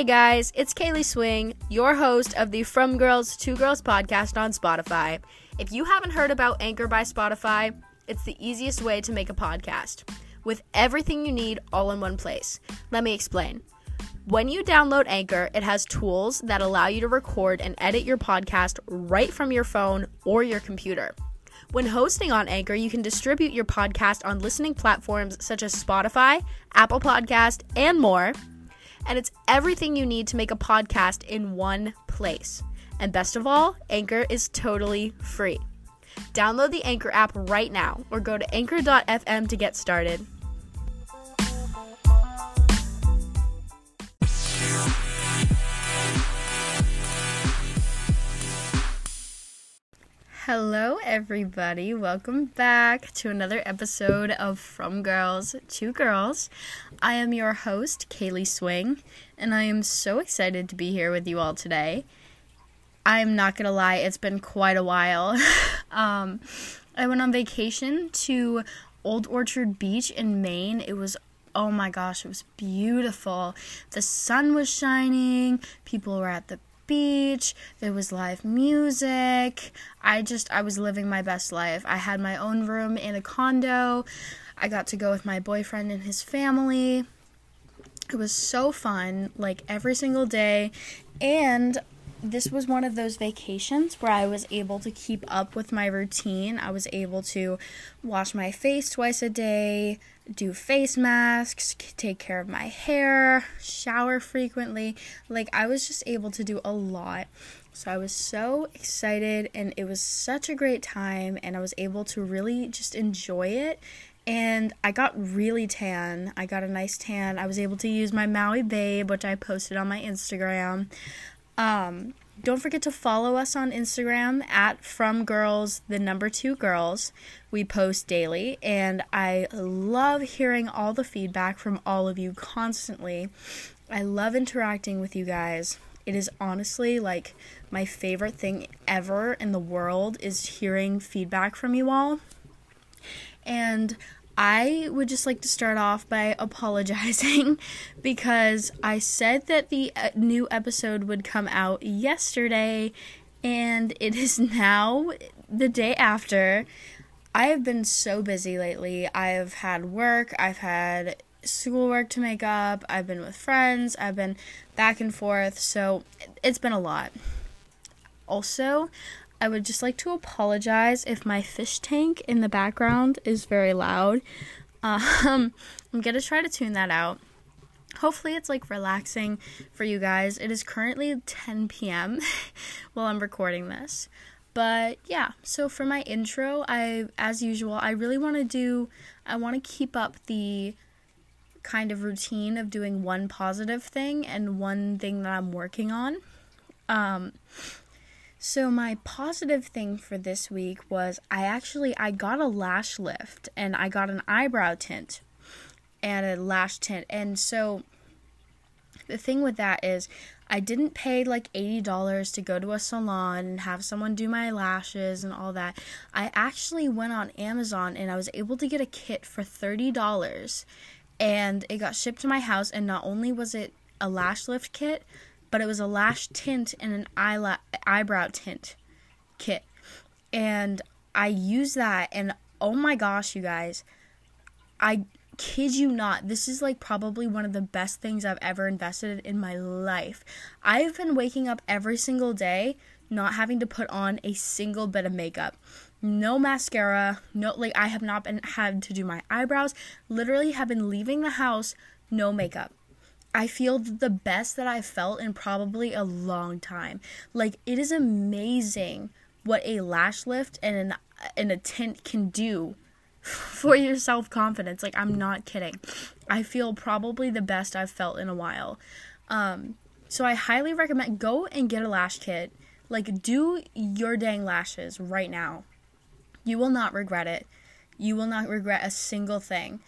Hey guys, it's Kaylee Swing, your host of the From Girls to Girls podcast on Spotify. If you haven't heard about Anchor by Spotify, it's the easiest way to make a podcast with everything you need all in one place. Let me explain. When you download Anchor, it has tools that allow you to record and edit your podcast right from your phone or your computer. When hosting on Anchor, you can distribute your podcast on listening platforms such as Spotify, Apple Podcast, and more. And it's everything you need to make a podcast in one place. And best of all, Anchor is totally free. Download the Anchor app right now or go to anchor.fm to get started. Hello, everybody. Welcome back to another episode of From Girls to Girls. I am your host, Kaylee Swing, and I am so excited to be here with you all today. I'm not gonna lie, it's been quite a while. um, I went on vacation to Old Orchard Beach in Maine. It was oh my gosh, it was beautiful. The sun was shining, people were at the beach, there was live music. I just I was living my best life. I had my own room in a condo. I got to go with my boyfriend and his family. It was so fun, like every single day. And this was one of those vacations where I was able to keep up with my routine. I was able to wash my face twice a day, do face masks, take care of my hair, shower frequently. Like, I was just able to do a lot. So I was so excited, and it was such a great time, and I was able to really just enjoy it. And I got really tan. I got a nice tan. I was able to use my Maui Babe, which I posted on my Instagram. Um, don't forget to follow us on Instagram at From Girls, the number two girls. We post daily, and I love hearing all the feedback from all of you constantly. I love interacting with you guys. It is honestly like my favorite thing ever in the world is hearing feedback from you all. And I would just like to start off by apologizing because I said that the uh, new episode would come out yesterday and it is now the day after. I have been so busy lately. I've had work, I've had schoolwork to make up, I've been with friends, I've been back and forth, so it's been a lot. Also, I would just like to apologize if my fish tank in the background is very loud. Um, I'm gonna try to tune that out. Hopefully, it's like relaxing for you guys. It is currently 10 p.m. while I'm recording this. But yeah, so for my intro, I, as usual, I really want to do, I want to keep up the kind of routine of doing one positive thing and one thing that I'm working on. Um, so my positive thing for this week was I actually I got a lash lift and I got an eyebrow tint and a lash tint. And so the thing with that is I didn't pay like $80 to go to a salon and have someone do my lashes and all that. I actually went on Amazon and I was able to get a kit for $30 and it got shipped to my house and not only was it a lash lift kit, but it was a lash tint and an eyela- eyebrow tint kit. And I used that, and oh my gosh, you guys, I kid you not, this is like probably one of the best things I've ever invested in my life. I've been waking up every single day not having to put on a single bit of makeup. No mascara, no like I have not been had to do my eyebrows. Literally have been leaving the house no makeup. I feel the best that I've felt in probably a long time. Like it is amazing what a lash lift and an and a tint can do for your self-confidence. Like I'm not kidding. I feel probably the best I've felt in a while. Um so I highly recommend go and get a lash kit. Like do your dang lashes right now. You will not regret it. You will not regret a single thing.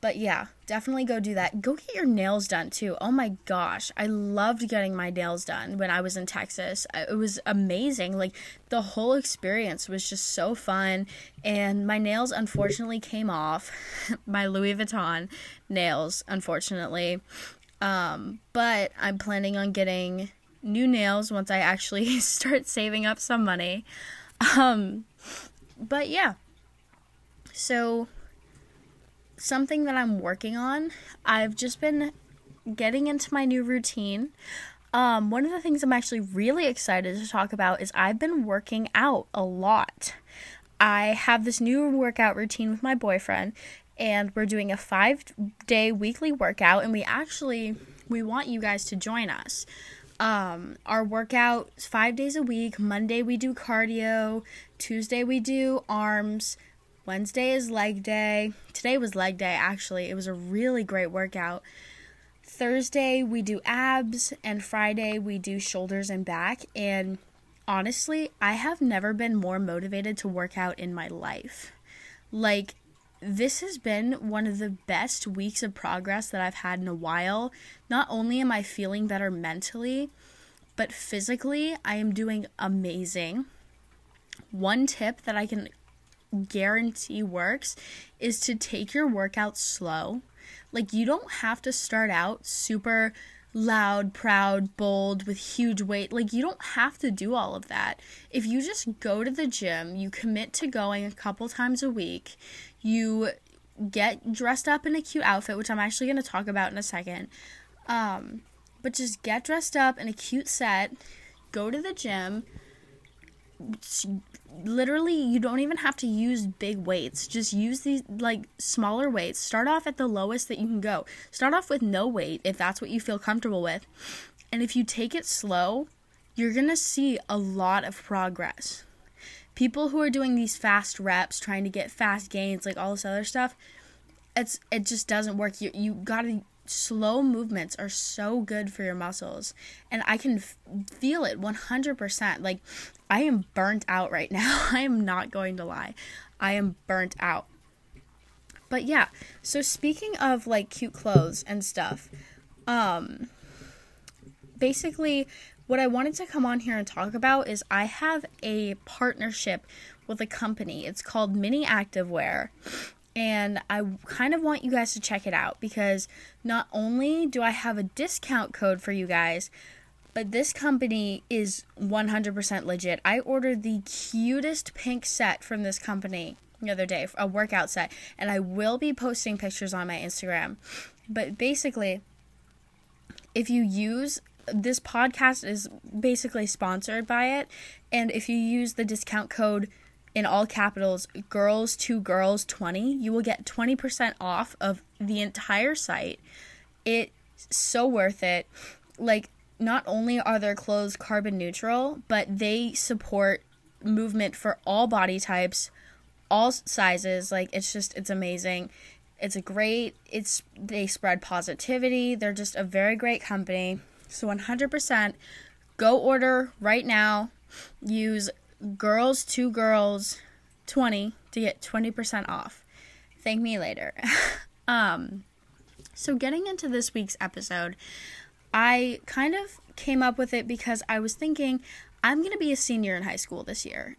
But yeah, definitely go do that. Go get your nails done too. Oh my gosh, I loved getting my nails done when I was in Texas. It was amazing. Like the whole experience was just so fun. And my nails unfortunately came off. my Louis Vuitton nails, unfortunately. Um, but I'm planning on getting new nails once I actually start saving up some money. Um, but yeah. So something that I'm working on, I've just been getting into my new routine. Um, one of the things I'm actually really excited to talk about is I've been working out a lot. I have this new workout routine with my boyfriend, and we're doing a five day weekly workout, and we actually we want you guys to join us. Um, our workout five days a week. Monday we do cardio. Tuesday we do arms. Wednesday is leg day. Today was leg day, actually. It was a really great workout. Thursday, we do abs, and Friday, we do shoulders and back. And honestly, I have never been more motivated to work out in my life. Like, this has been one of the best weeks of progress that I've had in a while. Not only am I feeling better mentally, but physically, I am doing amazing. One tip that I can guarantee works is to take your workout slow. Like, you don't have to start out super loud, proud, bold, with huge weight. Like, you don't have to do all of that. If you just go to the gym, you commit to going a couple times a week, you get dressed up in a cute outfit, which I'm actually going to talk about in a second. Um, but just get dressed up in a cute set, go to the gym, literally you don't even have to use big weights. Just use these like smaller weights. Start off at the lowest that you can go. Start off with no weight if that's what you feel comfortable with. And if you take it slow you're going to see a lot of progress. People who are doing these fast reps trying to get fast gains like all this other stuff it's it just doesn't work. You you got to slow movements are so good for your muscles and i can f- feel it 100% like i am burnt out right now. I am not going to lie. I am burnt out. But yeah so speaking of like cute clothes and stuff um basically what i wanted to come on here and talk about is i have a partnership with a company. It's called mini activewear and I kind of want you guys to check it out because not only do I have a discount code for you guys, but this company is 100% legit. I ordered the cutest pink set from this company the other day, a workout set, and I will be posting pictures on my Instagram. But basically, if you use this podcast is basically sponsored by it, and if you use the discount code in all capitals girls to girls 20 you will get 20% off of the entire site. It's so worth it. Like not only are their clothes carbon neutral but they support movement for all body types all sizes. Like it's just it's amazing. It's a great it's they spread positivity. They're just a very great company. So 100% go order right now. Use girls two girls 20 to get 20% off. Thank me later. um so getting into this week's episode, I kind of came up with it because I was thinking I'm going to be a senior in high school this year.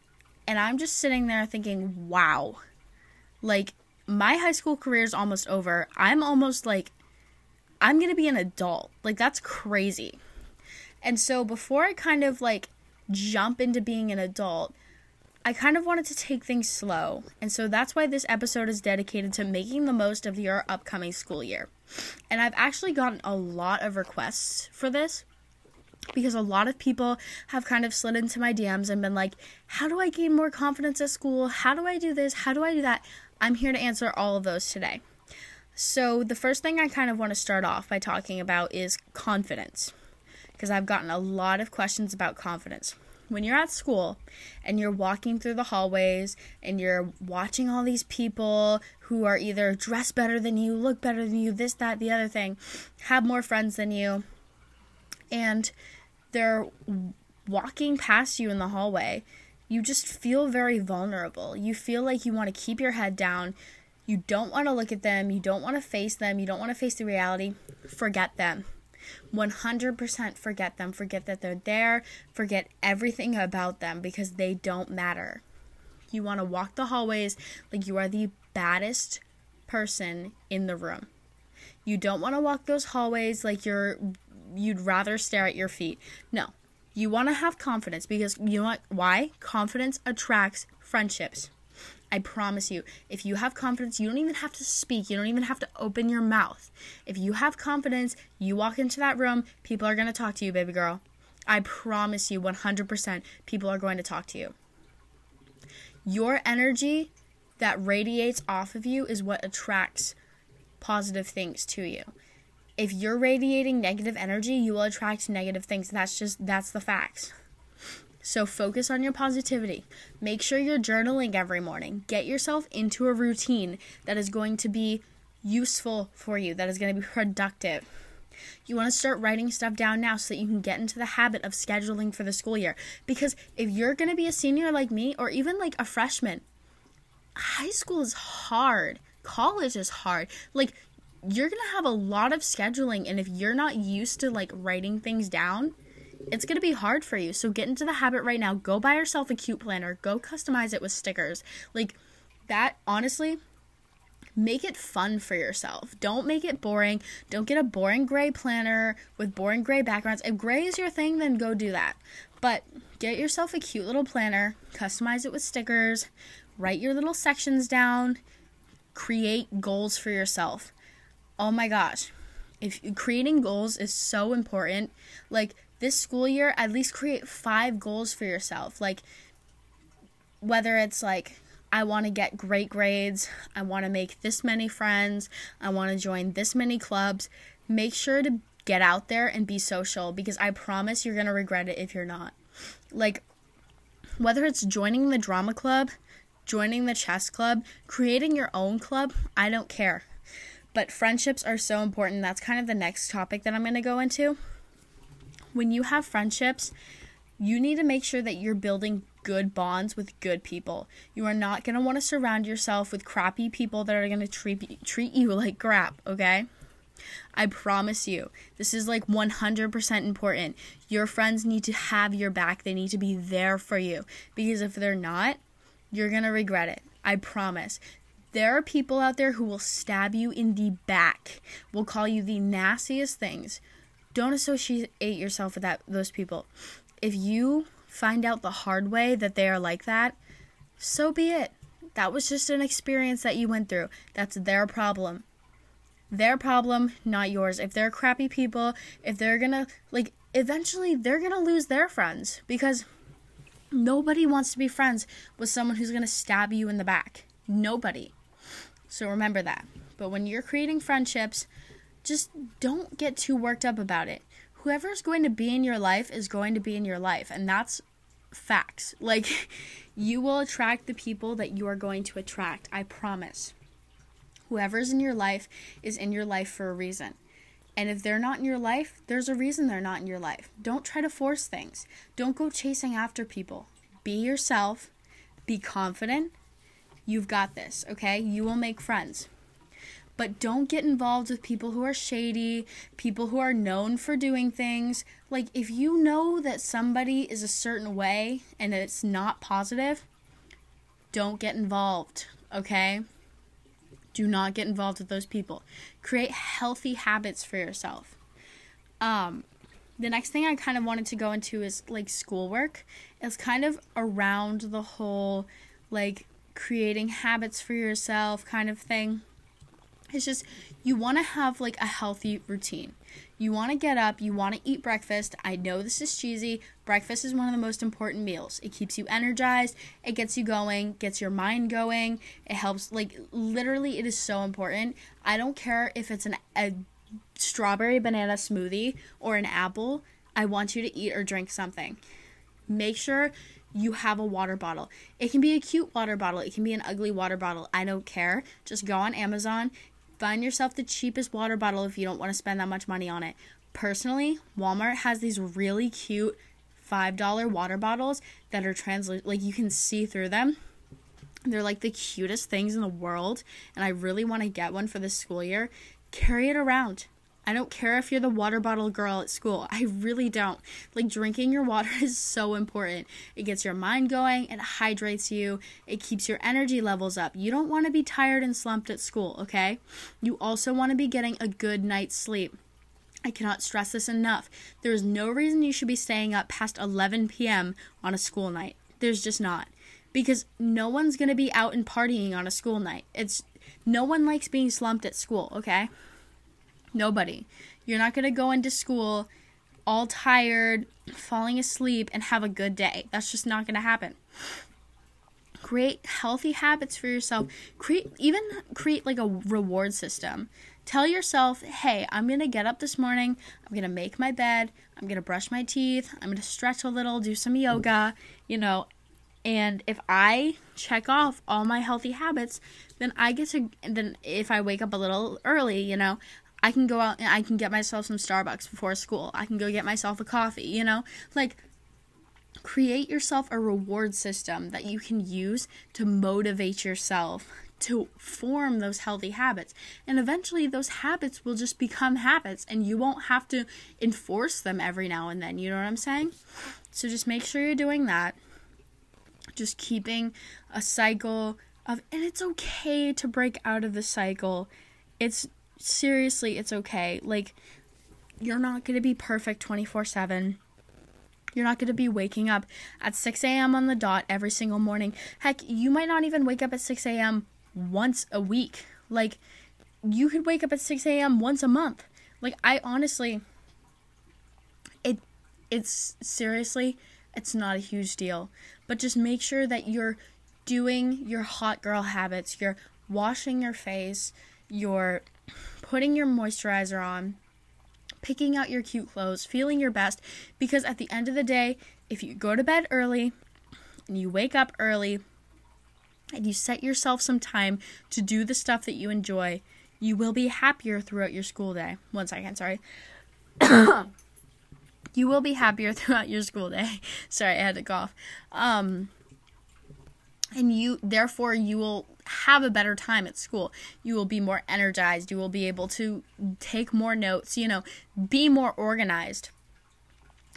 And I'm just sitting there thinking, wow. Like my high school career is almost over. I'm almost like I'm going to be an adult. Like that's crazy. And so before I kind of like jump into being an adult, I kind of wanted to take things slow. And so that's why this episode is dedicated to making the most of your upcoming school year. And I've actually gotten a lot of requests for this because a lot of people have kind of slid into my DMs and been like, How do I gain more confidence at school? How do I do this? How do I do that? I'm here to answer all of those today. So, the first thing I kind of want to start off by talking about is confidence because I've gotten a lot of questions about confidence. When you're at school and you're walking through the hallways and you're watching all these people who are either dressed better than you, look better than you, this, that, the other thing, have more friends than you, and they're walking past you in the hallway, you just feel very vulnerable. You feel like you want to keep your head down. You don't want to look at them. You don't want to face them. You don't want to face the reality. Forget them 100% forget them. Forget that they're there. Forget everything about them because they don't matter. You want to walk the hallways like you are the baddest person in the room. You don't want to walk those hallways like you're you'd rather stare at your feet. No. You want to have confidence because you know what? Why? Confidence attracts friendships. I promise you, if you have confidence, you don't even have to speak. You don't even have to open your mouth. If you have confidence, you walk into that room, people are going to talk to you, baby girl. I promise you 100% people are going to talk to you. Your energy that radiates off of you is what attracts positive things to you. If you're radiating negative energy, you will attract negative things. That's just that's the facts. So focus on your positivity. Make sure you're journaling every morning. Get yourself into a routine that is going to be useful for you, that is going to be productive. You want to start writing stuff down now so that you can get into the habit of scheduling for the school year. Because if you're going to be a senior like me, or even like a freshman, high school is hard. College is hard. Like, you're going to have a lot of scheduling. And if you're not used to like writing things down, it's going to be hard for you. So get into the habit right now. Go buy yourself a cute planner. Go customize it with stickers. Like that, honestly, make it fun for yourself. Don't make it boring. Don't get a boring gray planner with boring gray backgrounds. If gray is your thing, then go do that. But get yourself a cute little planner, customize it with stickers, write your little sections down, create goals for yourself. Oh my gosh. If creating goals is so important, like this school year, at least create five goals for yourself. Like, whether it's like, I want to get great grades, I want to make this many friends, I want to join this many clubs. Make sure to get out there and be social because I promise you're going to regret it if you're not. Like, whether it's joining the drama club, joining the chess club, creating your own club, I don't care. But friendships are so important. That's kind of the next topic that I'm going to go into when you have friendships, you need to make sure that you're building good bonds with good people. You are not going to want to surround yourself with crappy people that are going to treat treat you like crap, okay? I promise you. This is like 100% important. Your friends need to have your back. They need to be there for you because if they're not, you're going to regret it. I promise. There are people out there who will stab you in the back, will call you the nastiest things, don't associate yourself with that those people. If you find out the hard way that they are like that, so be it. That was just an experience that you went through. That's their problem. Their problem, not yours. If they're crappy people, if they're gonna, like, eventually they're gonna lose their friends because nobody wants to be friends with someone who's gonna stab you in the back. Nobody. So remember that. But when you're creating friendships, just don't get too worked up about it. Whoever's going to be in your life is going to be in your life, and that's facts. Like, you will attract the people that you are going to attract, I promise. Whoever's in your life is in your life for a reason. And if they're not in your life, there's a reason they're not in your life. Don't try to force things. Don't go chasing after people. Be yourself. Be confident. You've got this, okay? You will make friends but don't get involved with people who are shady, people who are known for doing things. Like, if you know that somebody is a certain way and it's not positive, don't get involved, okay? Do not get involved with those people. Create healthy habits for yourself. Um, the next thing I kind of wanted to go into is like schoolwork. It's kind of around the whole like creating habits for yourself kind of thing. It's just you want to have like a healthy routine. You want to get up, you want to eat breakfast. I know this is cheesy. Breakfast is one of the most important meals. It keeps you energized, it gets you going, gets your mind going. It helps like literally it is so important. I don't care if it's an a strawberry banana smoothie or an apple. I want you to eat or drink something. Make sure you have a water bottle. It can be a cute water bottle, it can be an ugly water bottle. I don't care. Just go on Amazon, Find yourself the cheapest water bottle if you don't want to spend that much money on it. Personally, Walmart has these really cute $5 water bottles that are translucent, like you can see through them. They're like the cutest things in the world, and I really want to get one for this school year. Carry it around. I don't care if you're the water bottle girl at school. I really don't. Like, drinking your water is so important. It gets your mind going, it hydrates you, it keeps your energy levels up. You don't want to be tired and slumped at school, okay? You also want to be getting a good night's sleep. I cannot stress this enough. There is no reason you should be staying up past 11 p.m. on a school night. There's just not. Because no one's going to be out and partying on a school night. It's no one likes being slumped at school, okay? Nobody. You're not going to go into school all tired, falling asleep and have a good day. That's just not going to happen. Create healthy habits for yourself. Create even create like a reward system tell yourself, hey, I'm going to get up this morning, I'm going to make my bed, I'm going to brush my teeth, I'm going to stretch a little, do some yoga, you know. And if I check off all my healthy habits, then I get to, then if I wake up a little early, you know, I can go out and I can get myself some Starbucks before school. I can go get myself a coffee, you know? Like, create yourself a reward system that you can use to motivate yourself to form those healthy habits. And eventually, those habits will just become habits, and you won't have to enforce them every now and then. You know what I'm saying? So just make sure you're doing that. Just keeping a cycle of, and it's okay to break out of the cycle. It's seriously, it's okay. Like, you're not going to be perfect 24 7. You're not going to be waking up at 6 a.m. on the dot every single morning. Heck, you might not even wake up at 6 a.m once a week. Like, you could wake up at 6 a.m. once a month. Like, I honestly, it, it's seriously, it's not a huge deal. But just make sure that you're doing your hot girl habits. You're washing your face. You're putting your moisturizer on. Picking out your cute clothes. Feeling your best. Because at the end of the day, if you go to bed early and you wake up early, and you set yourself some time to do the stuff that you enjoy, you will be happier throughout your school day. One second, sorry. you will be happier throughout your school day. sorry, I had to cough. Um, and you, therefore, you will have a better time at school. You will be more energized. You will be able to take more notes, you know, be more organized.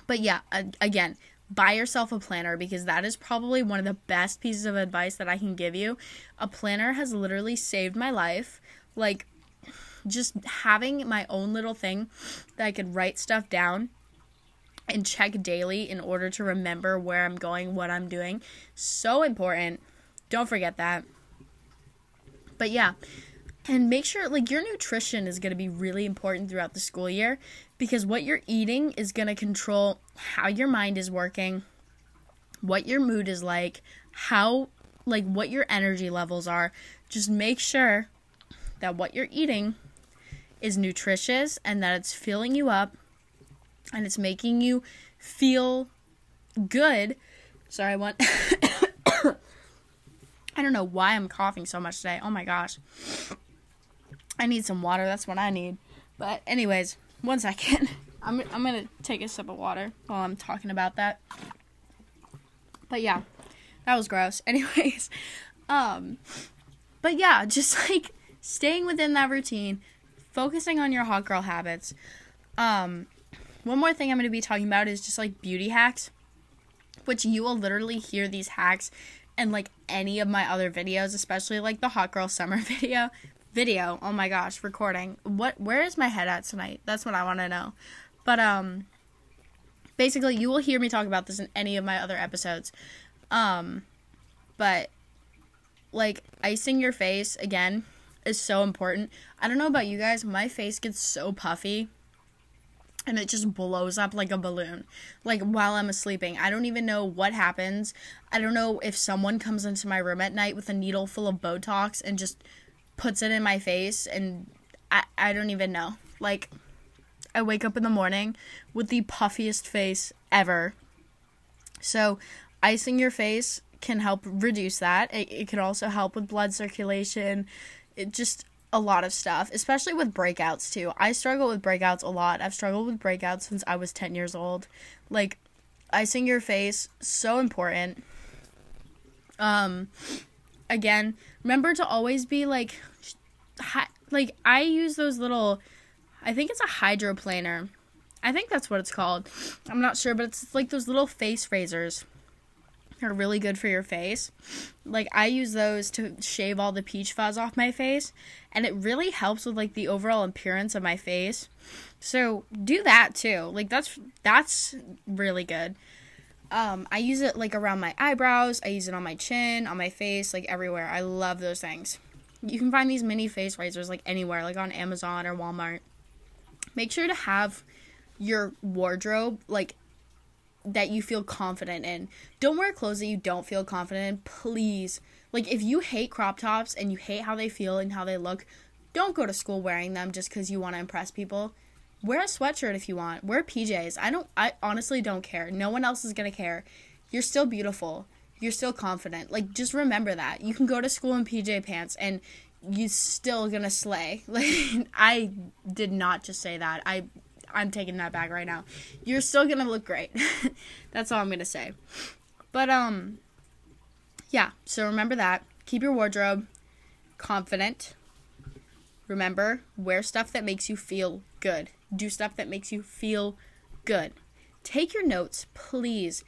But yeah, again, buy yourself a planner because that is probably one of the best pieces of advice that I can give you. A planner has literally saved my life. Like, just having my own little thing that I could write stuff down and check daily in order to remember where I'm going, what I'm doing. So important. Don't forget that. But yeah, and make sure like your nutrition is going to be really important throughout the school year because what you're eating is going to control how your mind is working, what your mood is like, how like what your energy levels are. Just make sure that what you're eating is nutritious and that it's filling you up and it's making you feel good. Sorry, I want I don't know why I'm coughing so much today. Oh my gosh. I need some water. That's what I need. But anyways, one second. I'm I'm gonna take a sip of water while I'm talking about that. But yeah, that was gross. Anyways, um, but yeah, just like staying within that routine, focusing on your hot girl habits. Um, one more thing I'm gonna be talking about is just like beauty hacks, which you will literally hear these hacks in like any of my other videos, especially like the hot girl summer video video. Oh my gosh, recording. What where is my head at tonight? That's what I want to know. But um basically you will hear me talk about this in any of my other episodes. Um but like icing your face again is so important. I don't know about you guys, my face gets so puffy and it just blows up like a balloon like while i'm sleeping i don't even know what happens i don't know if someone comes into my room at night with a needle full of botox and just puts it in my face and I, I don't even know. Like I wake up in the morning with the puffiest face ever. So icing your face can help reduce that. It, it can also help with blood circulation. It just a lot of stuff, especially with breakouts too. I struggle with breakouts a lot. I've struggled with breakouts since I was 10 years old. Like icing your face so important. Um again, remember to always be like, hi, like I use those little I think it's a hydroplaner. I think that's what it's called. I'm not sure, but it's like those little face razors. Are really good for your face. Like I use those to shave all the peach fuzz off my face, and it really helps with like the overall appearance of my face. So do that too. Like that's that's really good. Um, I use it like around my eyebrows. I use it on my chin, on my face, like everywhere. I love those things. You can find these mini face razors like anywhere, like on Amazon or Walmart. Make sure to have your wardrobe like that you feel confident in. Don't wear clothes that you don't feel confident in, please. Like if you hate crop tops and you hate how they feel and how they look, don't go to school wearing them just cuz you want to impress people. Wear a sweatshirt if you want. Wear PJs. I don't I honestly don't care. No one else is going to care. You're still beautiful. You're still confident. Like just remember that. You can go to school in PJ pants and you still going to slay. Like I did not just say that. I I'm taking that back right now. You're still gonna look great. That's all I'm gonna say. But um, yeah. So remember that. Keep your wardrobe confident. Remember, wear stuff that makes you feel good. Do stuff that makes you feel good. Take your notes, please.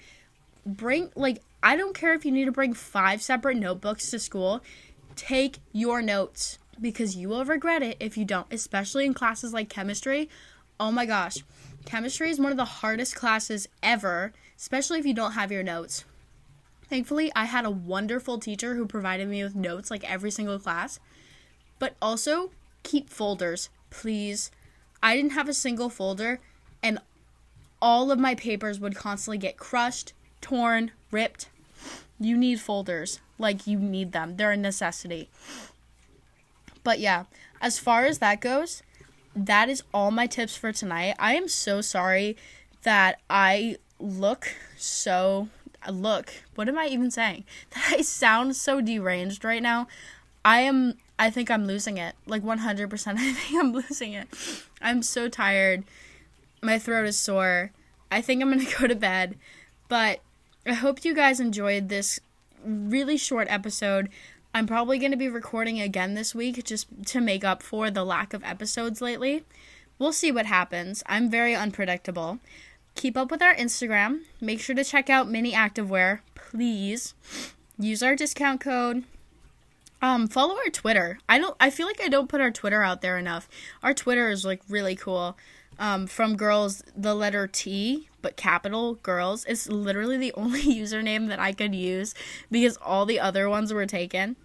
Bring like I don't care if you need to bring five separate notebooks to school. Take your notes because you will regret it if you don't, especially in classes like chemistry Oh my gosh. Chemistry is one of the hardest classes ever, especially if you don't have your notes. Thankfully, I had a wonderful teacher who provided me with notes like every single class. But also, keep folders, please. I didn't have a single folder, and all of my papers would constantly get crushed, torn, ripped. You need folders. Like, you need them. They're a necessity. But yeah, as far as that goes, that is all my tips for tonight. I am so sorry that I look so look, what am I even saying? That I sound so deranged right now. I am I think I'm losing it. Like 100% I think I'm losing it. I'm so tired. My throat is sore. I think I'm going to go to bed. But I hope you guys enjoyed this really short episode. I'm probably going to be recording again this week just to make up for the lack of episodes lately. We'll see what happens. I'm very unpredictable. Keep up with our Instagram. Make sure to check out Mini Activewear, please. Use our discount code. Um, follow our Twitter. I don't. I feel like I don't put our Twitter out there enough. Our Twitter is like really cool. Um, from girls, the letter T but capital girls is literally the only username that I could use because all the other ones were taken.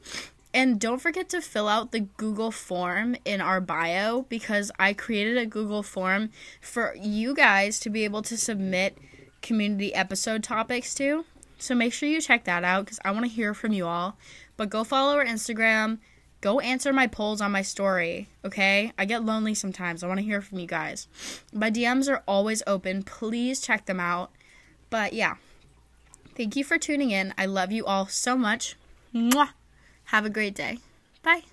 And don't forget to fill out the Google form in our bio because I created a Google form for you guys to be able to submit community episode topics to. So make sure you check that out because I want to hear from you all. But go follow our Instagram, go answer my polls on my story, okay? I get lonely sometimes. I want to hear from you guys. My DMs are always open. Please check them out. But yeah, thank you for tuning in. I love you all so much. Mwah. Have a great day. Bye.